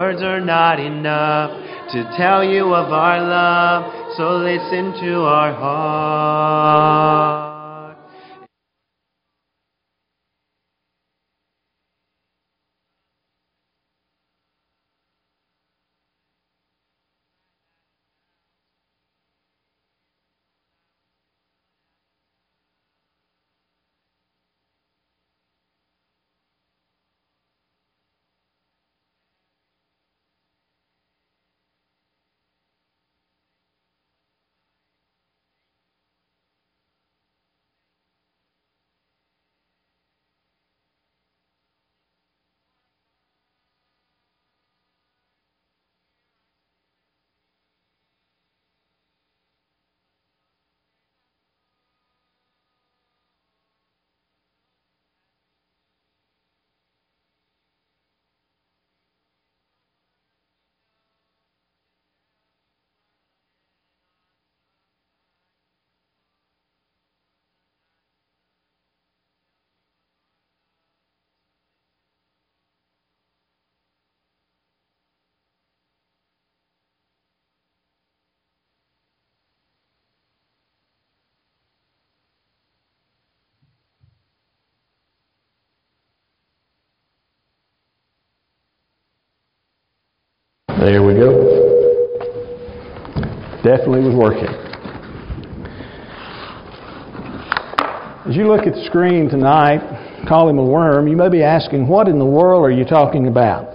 Words are not enough to tell you of our love, so listen to our heart. There we go. Definitely was working. As you look at the screen tonight, call him a worm, you may be asking, what in the world are you talking about?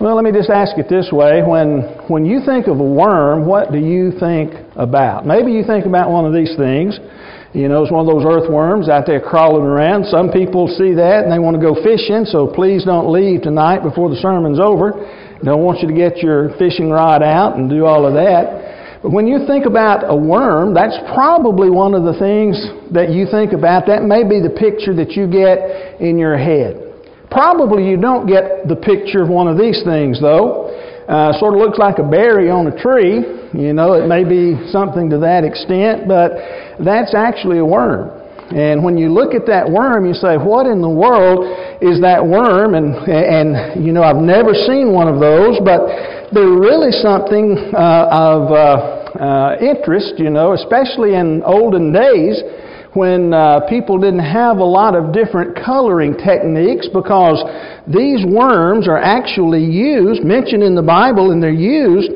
Well, let me just ask it this way. When, when you think of a worm, what do you think about? Maybe you think about one of these things. You know, it's one of those earthworms out there crawling around. Some people see that and they want to go fishing, so please don't leave tonight before the sermon's over. Don't want you to get your fishing rod out and do all of that. But when you think about a worm, that's probably one of the things that you think about. That may be the picture that you get in your head. Probably you don't get the picture of one of these things, though. Uh, sort of looks like a berry on a tree. You know, it may be something to that extent, but that's actually a worm. And when you look at that worm, you say, what in the world is that worm? And, and you know, I've never seen one of those, but they're really something uh, of uh, uh, interest, you know, especially in olden days when uh, people didn't have a lot of different coloring techniques because these worms are actually used, mentioned in the Bible, and they're used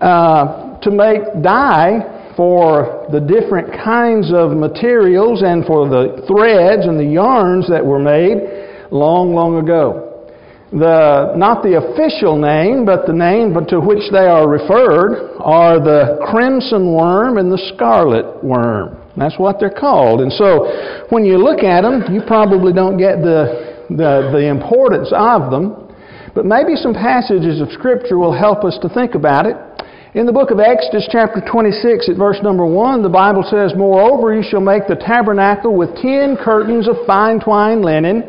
uh, to make dye for the different kinds of materials and for the threads and the yarns that were made long, long ago. The, not the official name, but the name to which they are referred are the crimson worm and the scarlet worm. That's what they're called. And so when you look at them, you probably don't get the, the, the importance of them. But maybe some passages of Scripture will help us to think about it. In the book of Exodus, chapter 26, at verse number 1, the Bible says, Moreover, you shall make the tabernacle with ten curtains of fine twined linen,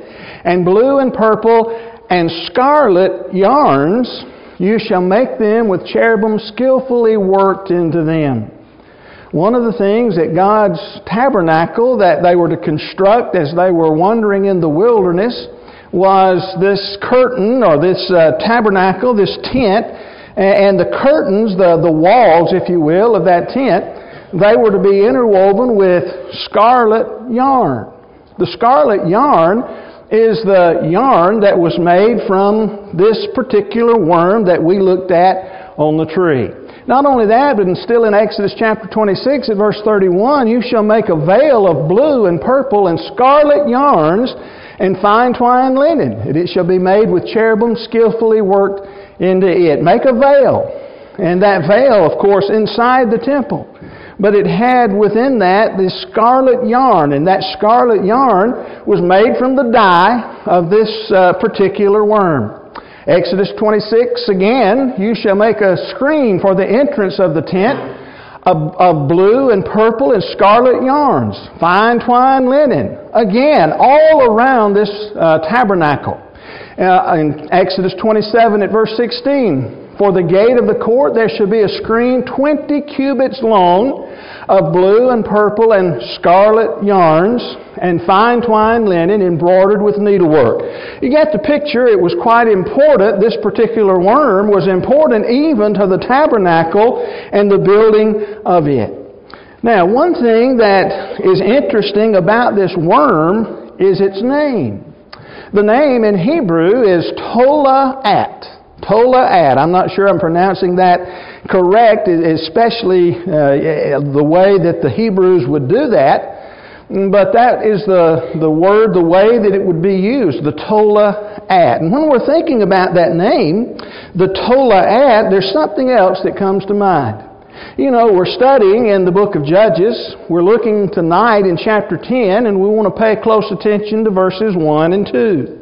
and blue and purple and scarlet yarns. You shall make them with cherubim skillfully worked into them. One of the things that God's tabernacle that they were to construct as they were wandering in the wilderness was this curtain or this uh, tabernacle, this tent and the curtains, the, the walls, if you will, of that tent, they were to be interwoven with scarlet yarn. The scarlet yarn is the yarn that was made from this particular worm that we looked at on the tree. Not only that, but still in Exodus chapter 26 at verse 31, you shall make a veil of blue and purple and scarlet yarns and fine twined linen. And it shall be made with cherubim skillfully worked into it. Make a veil. And that veil, of course, inside the temple. But it had within that this scarlet yarn, and that scarlet yarn was made from the dye of this uh, particular worm. Exodus 26 again, you shall make a screen for the entrance of the tent of, blue and purple and scarlet yarns, fine twined linen. Again, all around this uh, tabernacle. Uh, in Exodus 27 at verse 16, for the gate of the court there should be a screen 20 cubits long, of blue and purple and scarlet yarns and fine twined linen embroidered with needlework. You get the picture, it was quite important. This particular worm was important even to the tabernacle and the building of it. Now, one thing that is interesting about this worm is its name. The name in Hebrew is Tola'at. Tola'at. I'm not sure I'm pronouncing that correct, especially uh, the way that the Hebrews would do that. But that is the, the word, the way that it would be used, the Tola'at. And when we're thinking about that name, the Tola'at, there's something else that comes to mind. You know, we're studying in the book of Judges. We're looking tonight in chapter 10, and we want to pay close attention to verses 1 and 2.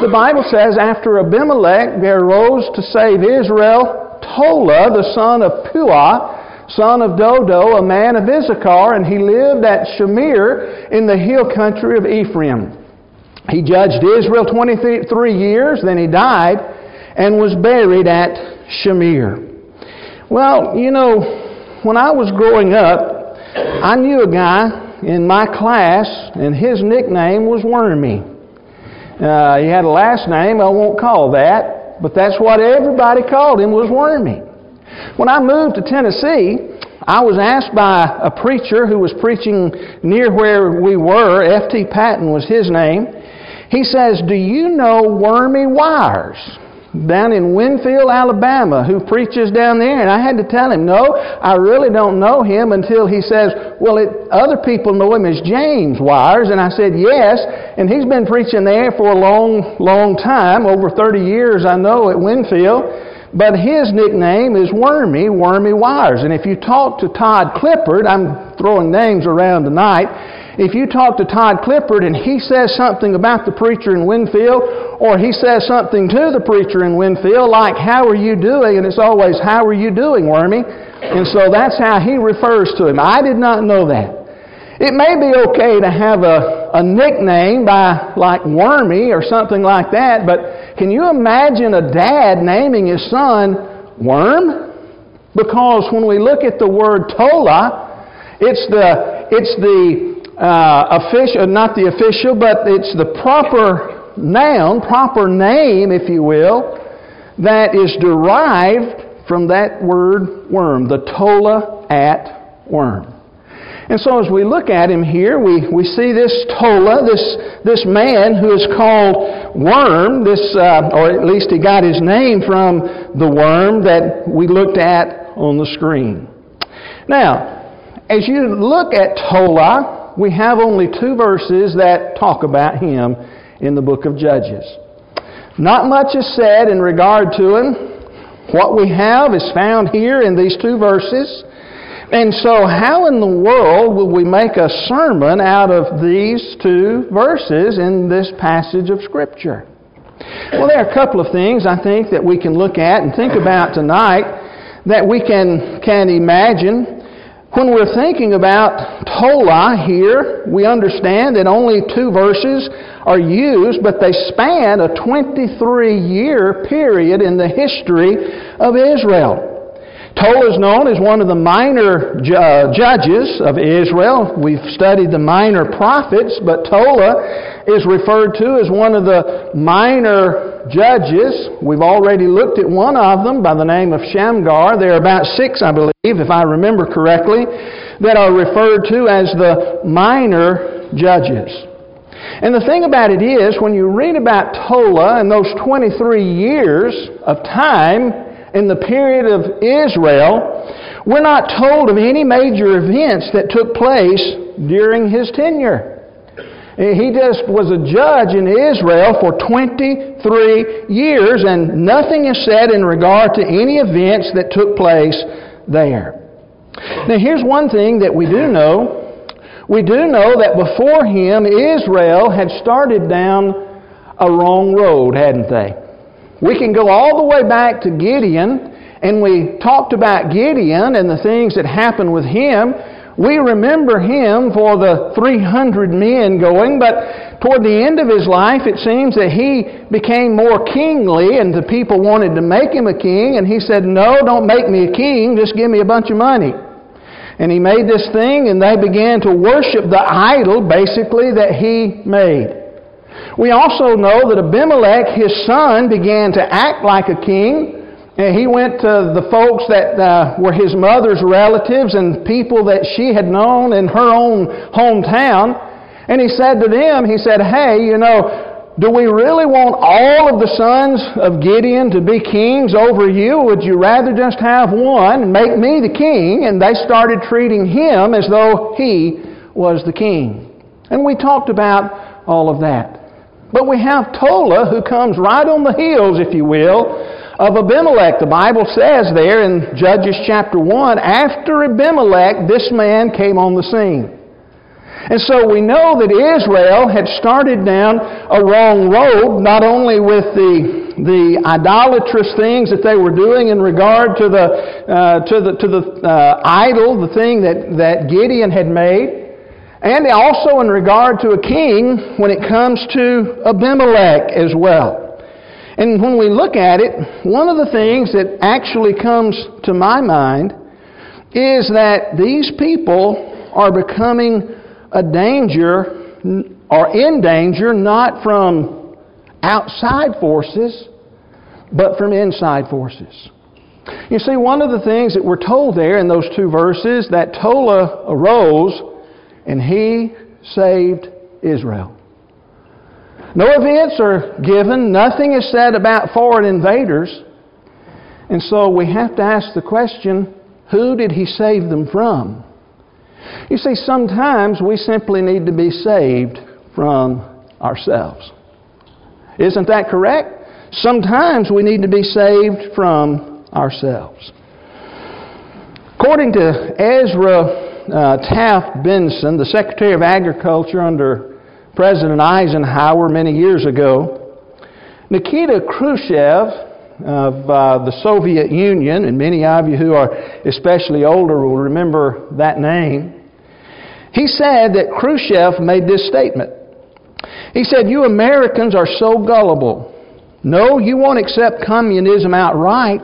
The Bible says, after Abimelech there arose to save Israel Tola, the son of Puah, son of Dodo, a man of Issachar, and he lived at Shamir in the hill country of Ephraim. He judged Israel 23 years, then he died and was buried at Shamir. Well, you know, when I was growing up, I knew a guy in my class, and his nickname was Wormy. Uh, he had a last name, I won't call that, but that's what everybody called him was Wormy. When I moved to Tennessee, I was asked by a preacher who was preaching near where we were, F.T. Patton was his name. He says, Do you know Wormy Wires? Down in Winfield, Alabama, who preaches down there. And I had to tell him, no, I really don't know him until he says, well, it, other people know him as James Wires. And I said, yes. And he's been preaching there for a long, long time, over 30 years, I know, at Winfield. But his nickname is Wormy, Wormy Wires. And if you talk to Todd Clippard, I'm throwing names around tonight, if you talk to Todd Clippard and he says something about the preacher in Winfield, or he says something to the preacher in Winfield, like, How are you doing? And it's always, How are you doing, Wormy? And so that's how he refers to him. I did not know that. It may be okay to have a, a nickname by like Wormy or something like that, but can you imagine a dad naming his son Worm? Because when we look at the word Tola, it's the, it's the uh, official, not the official, but it's the proper noun, proper name, if you will, that is derived from that word worm, the tola'at worm. And so as we look at him here, we, we see this Tola, this, this man who is called Worm, this, uh, or at least he got his name from the worm that we looked at on the screen. Now, as you look at Tola, we have only two verses that talk about him in the book of Judges. Not much is said in regard to him. What we have is found here in these two verses. And so, how in the world will we make a sermon out of these two verses in this passage of Scripture? Well, there are a couple of things I think that we can look at and think about tonight that we can, can imagine when we're thinking about Tola here, we understand that only two verses are used, but they span a 23 year period in the history of Israel. Tola is known as one of the minor uh, judges of Israel. We've studied the minor prophets, but Tola is referred to as one of the minor judges. We've already looked at one of them by the name of Shamgar. There are about six, I believe, if I remember correctly, that are referred to as the minor judges. And the thing about it is, when you read about Tola and those 23 years of time, in the period of Israel, we're not told of any major events that took place during his tenure. Eh, he just was a judge in Israel for 23 years, and nothing is said in regard to any events that took place there. Now, here's one thing that we do know. We do know that before him, Israel had started down a wrong road, hadn't they? We can go all the way back to Gideon, and we talked about Gideon and the things that happened with him. We remember him for the 300 men going, but toward the end of his life, it seems that he became more kingly, and the people wanted to make him a king, and he said, No, don't make me a king, just give me a bunch of money. And he made this thing, and they began to worship the idol, basically, that he made. We also know that Abimelech, his son, began to act like a king. And he went to the folks that uh, were his mother's relatives and people that she had known in her own hometown. And he said to them, he said, Hey, you know, do we really want all of the sons of Gideon to be kings over you? Would you rather just have one and make me the king? And they started treating him as though he was the king. And we talked about all of that. But we have Tola who comes right on the heels, if you will, of Abimelech. The Bible says there in Judges chapter 1, after Abimelech, this man came on the scene. And so we know that Israel had started down a wrong road, not only with the, the idolatrous things that they were doing in regard to the, uh, to the, to the uh, idol, the thing that, that Gideon had made, and also in regard to a king when it comes to Abimelech as well. And when we look at it, one of the things that actually comes to my mind is that these people are becoming a danger or in danger not from outside forces, but from inside forces. You see, one of the things that we're told there in those two verses that Tola arose and he saved Israel. No events are given, nothing is said about foreign invaders. And so we have to ask the question who did he save them from? You see, sometimes we simply need to be saved from ourselves. Isn't that correct? Sometimes we need to be saved from ourselves. According to Ezra uh, Taft Benson, the Secretary of Agriculture under President Eisenhower many years ago, Nikita Khrushchev of uh, the Soviet Union, and many of you who are especially older will remember that name, he said that Khrushchev made this statement. He said, You Americans are so gullible. No, you won't accept communism outright,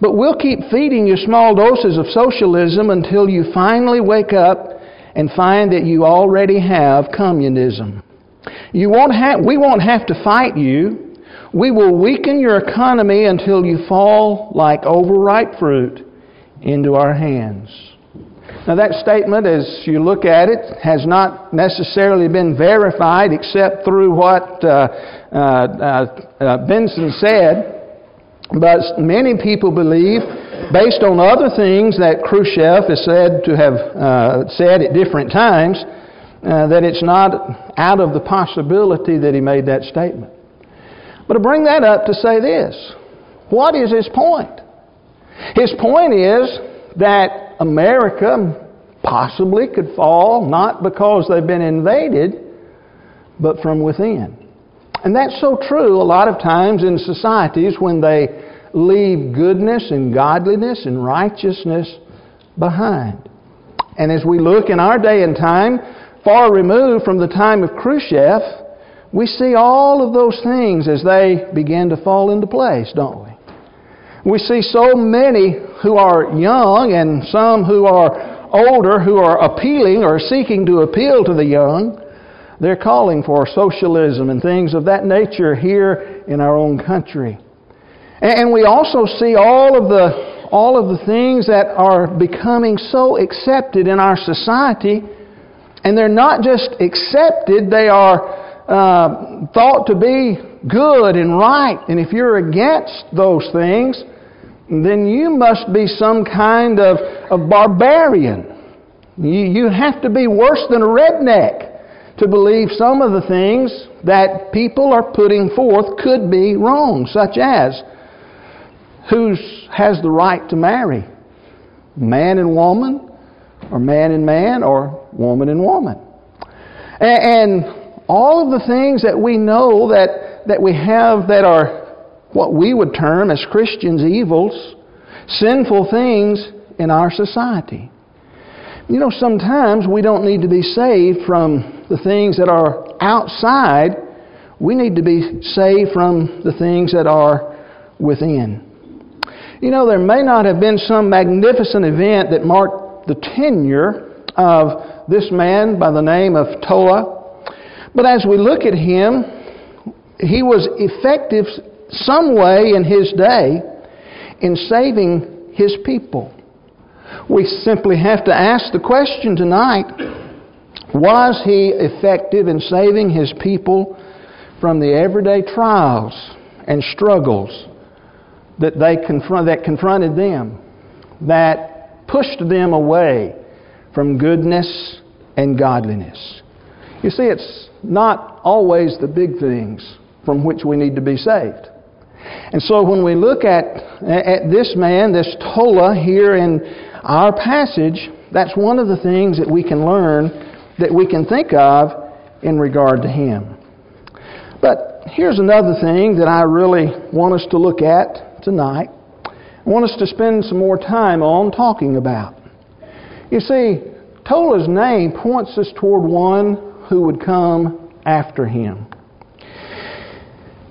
but we'll keep feeding you small doses of socialism until you finally wake up and find that you already have communism. You won't have, we won't have to fight you. We will weaken your economy until you fall like overripe fruit into our hands. Now, that statement, as you look at it, has not necessarily been verified except through what uh, uh, uh, uh Benson said. But many people believe, based on other things that Khrushchev is said to have uh, said at different times, uh, that it's not out of the possibility that he made that statement. But to bring that up to say this what is his point? His point is that America possibly could fall not because they've been invaded, but from within. And that's so true a lot of times in societies when they leave goodness and godliness and righteousness behind. And as we look in our day and time, far removed from the time of Khrushchev, we see all of those things as they begin to fall into place, don't we? We see so many who are young and some who are older who are appealing or seeking to appeal to the young they're calling for socialism and things of that nature here in our own country. And we also see all of the, all of the things that are becoming so accepted in our society. And they're not just accepted, they are uh, thought to be good and right. And if you're against those things, then you must be some kind of, of barbarian. You, you have to be worse than a redneck to believe some of the things that people are putting forth could be wrong, such as who has the right to marry? Man and woman, or man and man, or woman and woman. And all of the things that we know that, that we have that are what we would term as Christians evils, sinful things in our society. You know, sometimes we don't need to be saved from the things that are outside. We need to be saved from the things that are within. You know, there may not have been some magnificent event that marked the tenure of this man by the name of Tola. But as we look at him, he was effective some way in his day in saving his people. We simply have to ask the question tonight was he effective in saving his people from the everyday trials and struggles that, they confront, that confronted them, that pushed them away from goodness and godliness? You see, it's not always the big things from which we need to be saved. And so when we look at, at this man, this Tola here in our passage, that's one of the things that we can learn, that we can think of in regard to him. But here's another thing that I really want us to look at tonight. I want us to spend some more time on talking about. You see, Tola's name points us toward one who would come after him.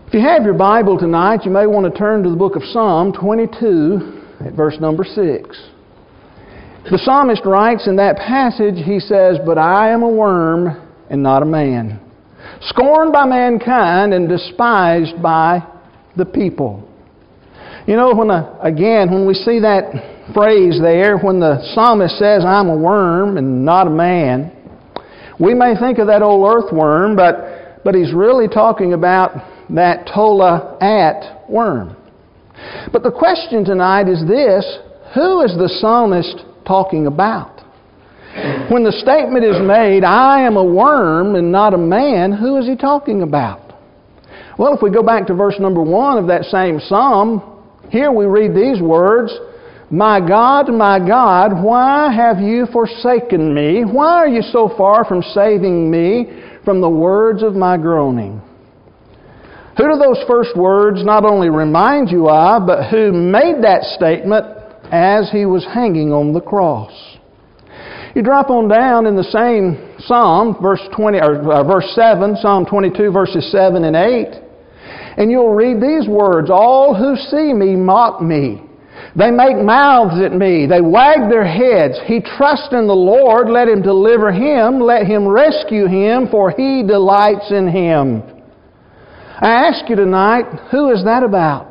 If you have your Bible tonight, you may want to turn to the book of Psalm 22 at verse number 6. The psalmist writes in that passage, he says, But I am a worm and not a man, scorned by mankind and despised by the people. You know, when a, again, when we see that phrase there, when the psalmist says, I'm a worm and not a man, we may think of that old earthworm, but, but he's really talking about that tola'at worm. But the question tonight is this who is the psalmist talking about? When the statement is made, I am a worm and not a man, who is he talking about? Well, if we go back to verse number one of that same psalm, here we read these words My God, my God, why have you forsaken me? Why are you so far from saving me from the words of my groaning? Who do those first words not only remind you of, but who made that statement as he was hanging on the cross? You drop on down in the same Psalm, verse 20 or uh, verse 7, Psalm 22 verses 7 and 8, and you'll read these words, all who see me mock me. They make mouths at me. They wag their heads. He trusts in the Lord. Let him deliver him. Let him rescue him, for he delights in him. I ask you tonight, who is that about?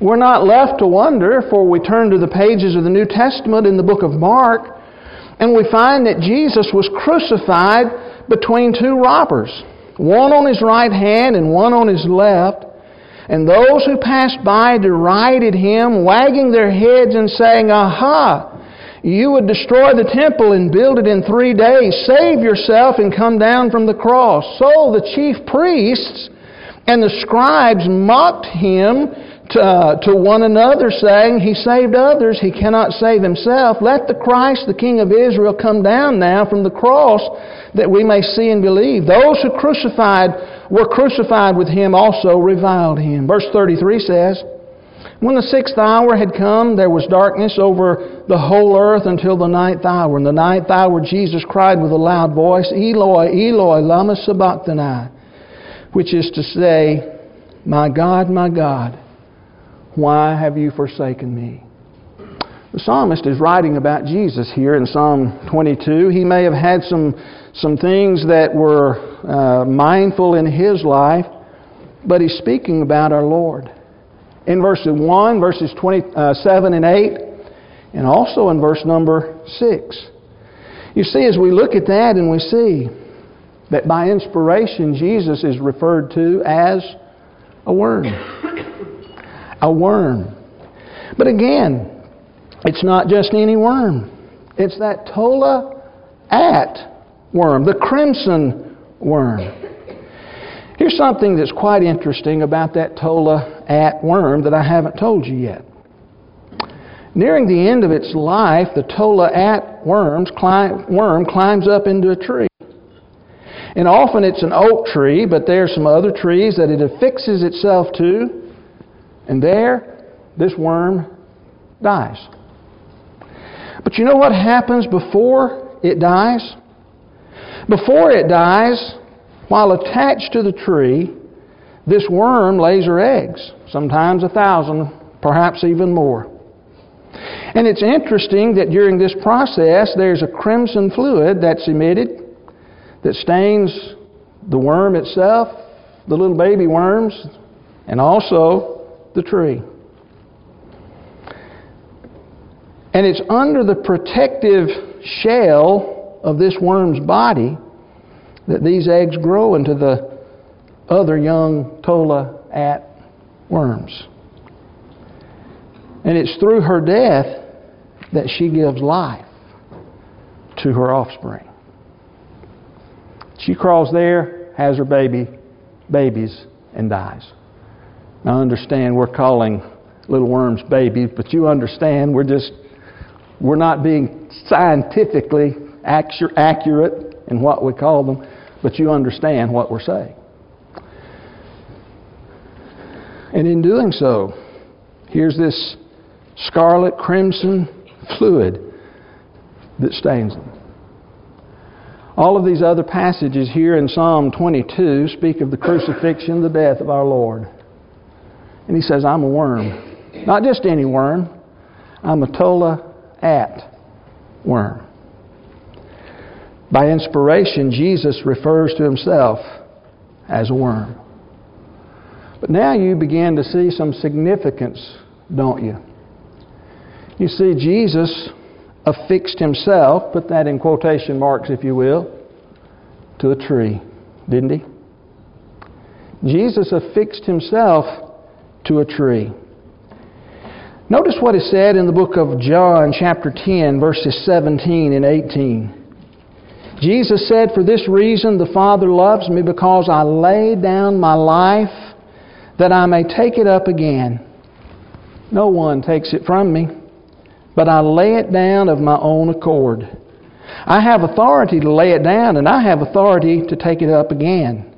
We're not left to wonder, for we turn to the pages of the New Testament in the book of Mark, and we find that Jesus was crucified between two robbers, one on his right hand and one on his left. And those who passed by derided him, wagging their heads and saying, Aha! You would destroy the temple and build it in three days. Save yourself and come down from the cross. So the chief priests and the scribes mocked him to, uh, to one another, saying, He saved others, he cannot save himself. Let the Christ, the King of Israel, come down now from the cross that we may see and believe. Those who crucified were crucified with him also reviled him. Verse 33 says, When the sixth hour had come, there was darkness over the whole earth until the ninth hour. In the ninth hour, Jesus cried with a loud voice, Eloi, Eloi, lama sabachthani which is to say, My God, my God, why have you forsaken me? The psalmist is writing about Jesus here in Psalm 22. He may have had some, some things that were uh, mindful in his life, but he's speaking about our Lord. In verse 1, verses 27 and 8, and also in verse number 6. You see, as we look at that and we see that by inspiration Jesus is referred to as a worm. A worm. But again, it's not just any worm. It's that tola at worm, the crimson worm. Here's something that's quite interesting about that tola'at worm that I haven't told you yet. Nearing the end of its life, the tola'at worms climb, worm climbs up into a tree. And often it's an oak tree, but there are some other trees that it affixes itself to. And there, this worm dies. But you know what happens before it dies? Before it dies, while attached to the tree, this worm lays her eggs, sometimes a thousand, perhaps even more. And it's interesting that during this process, there's a crimson fluid that's emitted that stains the worm itself, the little baby worms, and also the tree. And it's under the protective shell of this worm's body that these eggs grow into the other young Tola at worms. And it's through her death that she gives life to her offspring. She crawls there, has her baby, babies, and dies. Now understand we're calling little worms babies, but you understand we're just we're not being scientifically accurate in what we call them, but you understand what we're saying. And in doing so, here's this scarlet crimson fluid that stains them. All of these other passages here in Psalm 22 speak of the crucifixion, the death of our Lord. And he says, I'm a worm. Not just any worm, I'm a tola at worm. By inspiration, Jesus refers to himself as a worm. But now you begin to see some significance, don't you? You see, Jesus affixed himself, put that in quotation marks if you will, to a tree, didn't he? Jesus affixed himself to a tree. Notice what is said in the book of John, chapter 10, verses 17 and 18. Jesus said, For this reason the Father loves me, because I lay down my life that I may take it up again. No one takes it from me but I lay it down of my own accord. I have authority to lay it down, and I have authority to take it up again.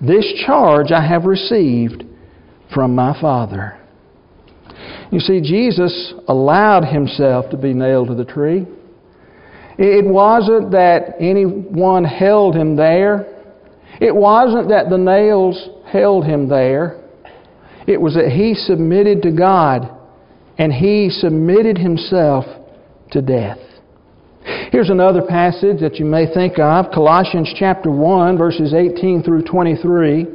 This charge I have received from my Father. You see, Jesus allowed himself to be nailed to the tree. It wasn't that anyone held him there. It wasn't that the nails held him there. It was that he submitted to God and he submitted himself to death. Here's another passage that you may think of Colossians chapter 1, verses 18 through 23.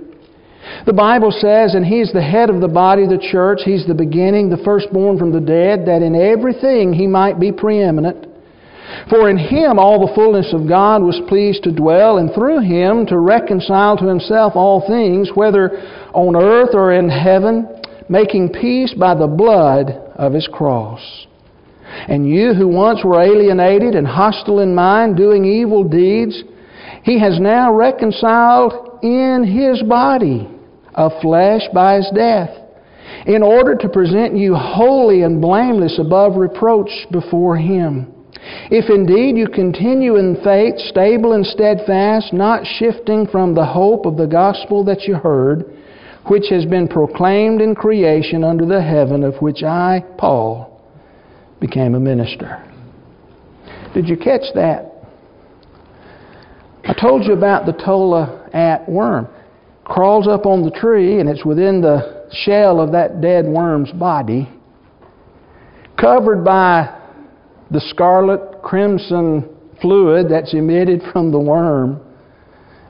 The Bible says, And He's the head of the body of the church. He's the beginning, the firstborn from the dead, that in everything He might be preeminent. For in Him all the fullness of God was pleased to dwell, and through Him to reconcile to Himself all things, whether on earth or in heaven, making peace by the blood of his cross. And you who once were alienated and hostile in mind, doing evil deeds, he has now reconciled in his body of flesh by his death, in order to present you holy and blameless above reproach before him. If indeed you continue in faith, stable and steadfast, not shifting from the hope of the gospel that you heard, which has been proclaimed in creation under the heaven, of which I, Paul, became a minister. Did you catch that? I told you about the Tola'at worm. Crawls up on the tree, and it's within the shell of that dead worm's body, covered by the scarlet crimson fluid that's emitted from the worm.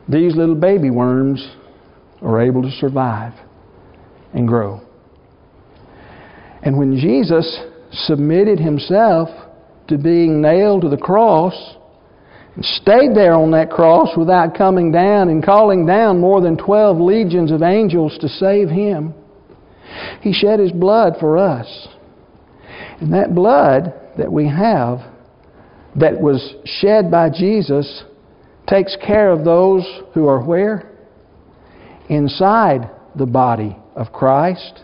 These little baby worms are able to survive and grow. And when Jesus submitted himself to being nailed to the cross stayed there on that cross without coming down and calling down more than 12 legions of angels to save him, he shed his blood for us. And that blood that we have, that was shed by Jesus, takes care of those who are where? inside the body of Christ,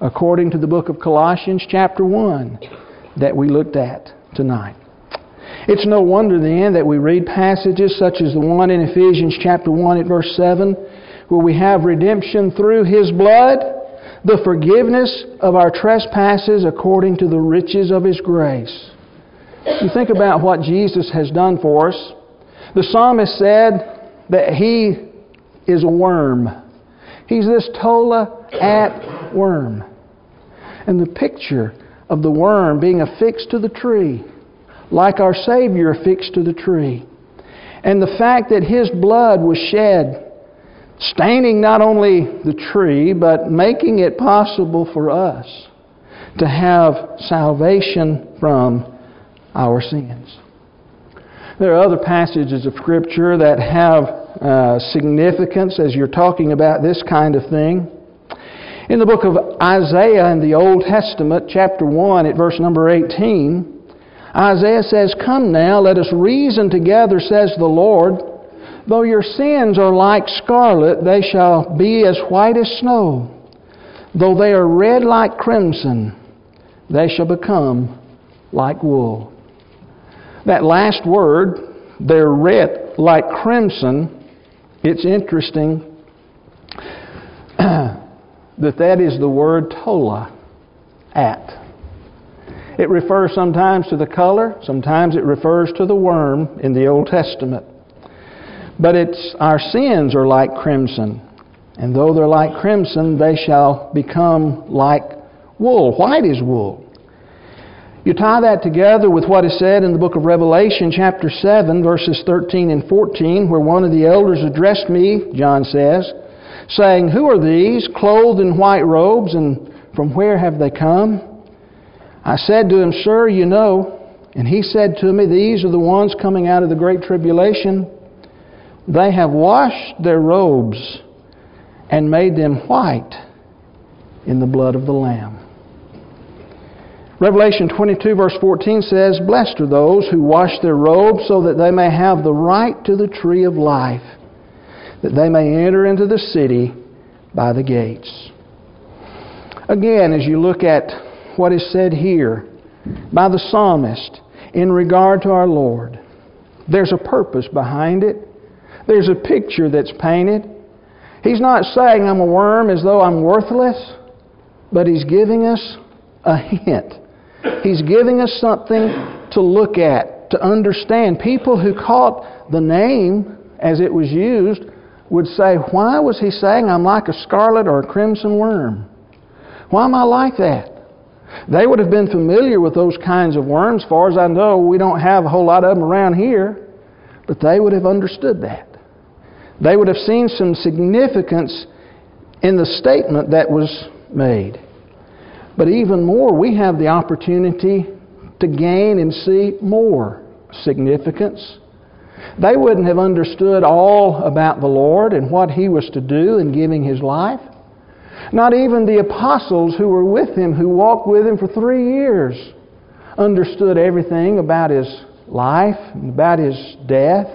according to the book of Colossians, chapter 1, that we looked at tonight. It's no wonder then that we read passages such as the one in Ephesians chapter 1 at verse 7, where we have redemption through His blood, the forgiveness of our trespasses according to the riches of His grace. You think about what Jesus has done for us. The psalmist said that He is a worm. He's this tola at worm. And the picture of the worm being affixed to the tree, like our Savior affixed to the tree. And the fact that His blood was shed, staining not only the tree, but making it possible for us to have salvation from our sins. There are other passages of Scripture that have uh, significance as you're talking about this kind of thing. In the book of Isaiah in the Old Testament, chapter 1, at verse number 18, Isaiah says, Come now, let us reason together, says the Lord. Though your sins are like scarlet, they shall be as white as snow. Though they are red like crimson, they shall become like wool. That last word, they're red like crimson, it's interesting that that is the word tola, at. It refers sometimes to the color, sometimes it refers to the worm in the Old Testament. But it's our sins are like crimson, and though they're like crimson, they shall become like wool. White is wool. You tie that together with what is said in the book of Revelation, chapter 7, verses 13 and 14, where one of the elders addressed me, John says, saying, Who are these, clothed in white robes, and from where have they come? I said to him, Sir, you know. And he said to me, These are the ones coming out of the great tribulation. They have washed their robes and made them white in the blood of the Lamb. Revelation 22, verse 14 says, Blessed are those who wash their robes so that they may have the right to the tree of life that they may enter into the city by the gates. Again, as you look at what is said here by the psalmist in regard to our Lord, there's a purpose behind it. There's a picture that's painted. He's not saying I'm a worm as though I'm worthless, but he's giving us a hint. He's giving us something to look at, to understand. People who caught the name as it was used would say, Why was he saying I'm like a scarlet or a crimson worm? Why am I like that? They would have been familiar with those kinds of worms. Far as I know, we don't have a whole lot of them around here, but they would have understood that. They would have seen some significance in the statement that was made. But even more, we have the opportunity to gain and see more significance they wouldn't have understood all about the Lord and what He was to do in giving His life. Not even the apostles who were with Him, who walked with Him for three years, understood everything about His life and about His death.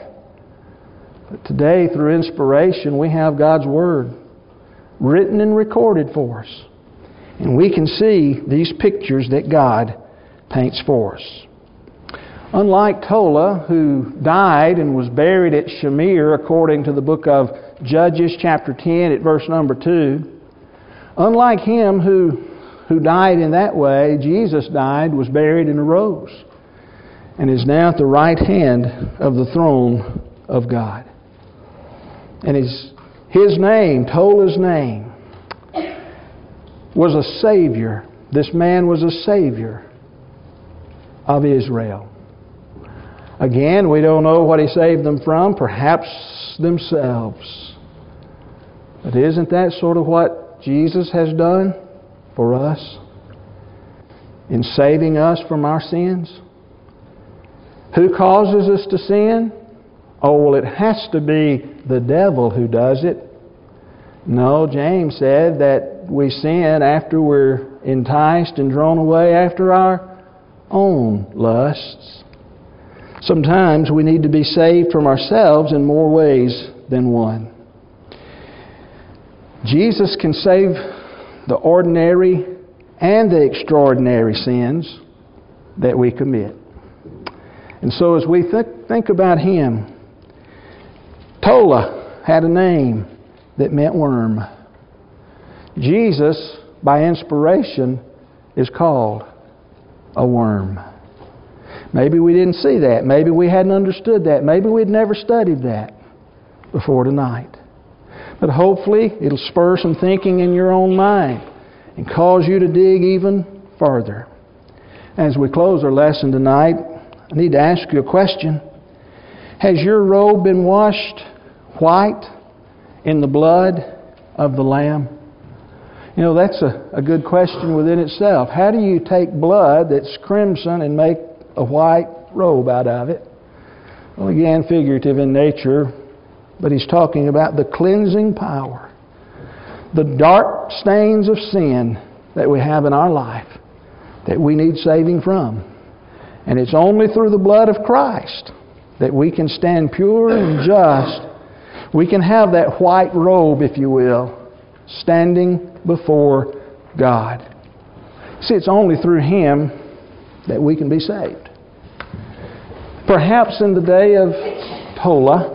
But today, through inspiration, we have God's Word written and recorded for us. And we can see these pictures that God paints for us. Unlike Tola, who died and was buried at Shamir, according to the book of Judges, chapter 10, at verse number 2, unlike him who, who died in that way, Jesus died, was buried, and arose, and is now at the right hand of the throne of God. And his, his name, Tola's name, was a Savior. This man was a Savior of Israel. Again, we don't know what He saved them from, perhaps themselves. But isn't that sort of what Jesus has done for us in saving us from our sins? Who causes us to sin? Oh, well, it has to be the devil who does it. No, James said that we sin after we're enticed and drawn away after our own lusts. Sometimes we need to be saved from ourselves in more ways than one. Jesus can save the ordinary and the extraordinary sins that we commit. And so, as we th- think about him, Tola had a name that meant worm. Jesus, by inspiration, is called a worm. Maybe we didn't see that. Maybe we hadn't understood that. Maybe we'd never studied that before tonight. But hopefully, it'll spur some thinking in your own mind and cause you to dig even further. As we close our lesson tonight, I need to ask you a question. Has your robe been washed white in the blood of the Lamb? You know, that's a, a good question within itself. How do you take blood that's crimson and make a white robe out of it? Well, again, figurative in nature, but he's talking about the cleansing power, the dark stains of sin that we have in our life that we need saving from. And it's only through the blood of Christ that we can stand pure and just. We can have that white robe, if you will, standing before God. See, it's only through Him that we can be saved. Perhaps in the day of Tola,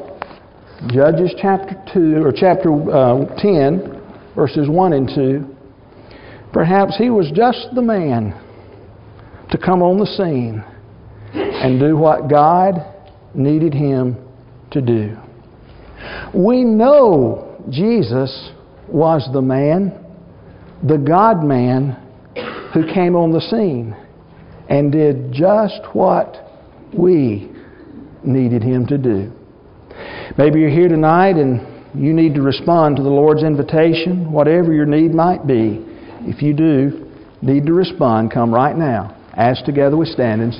Judges chapter 2, or chapter uh, 10, verses 1 and 2, perhaps he was just the man to come on the scene and do what God needed him to do. We know Jesus was the man, the God man, who came on the scene and did just what we needed him to do. Maybe you're here tonight and you need to respond to the Lord's invitation, whatever your need might be. If you do need to respond, come right now as together we stand and.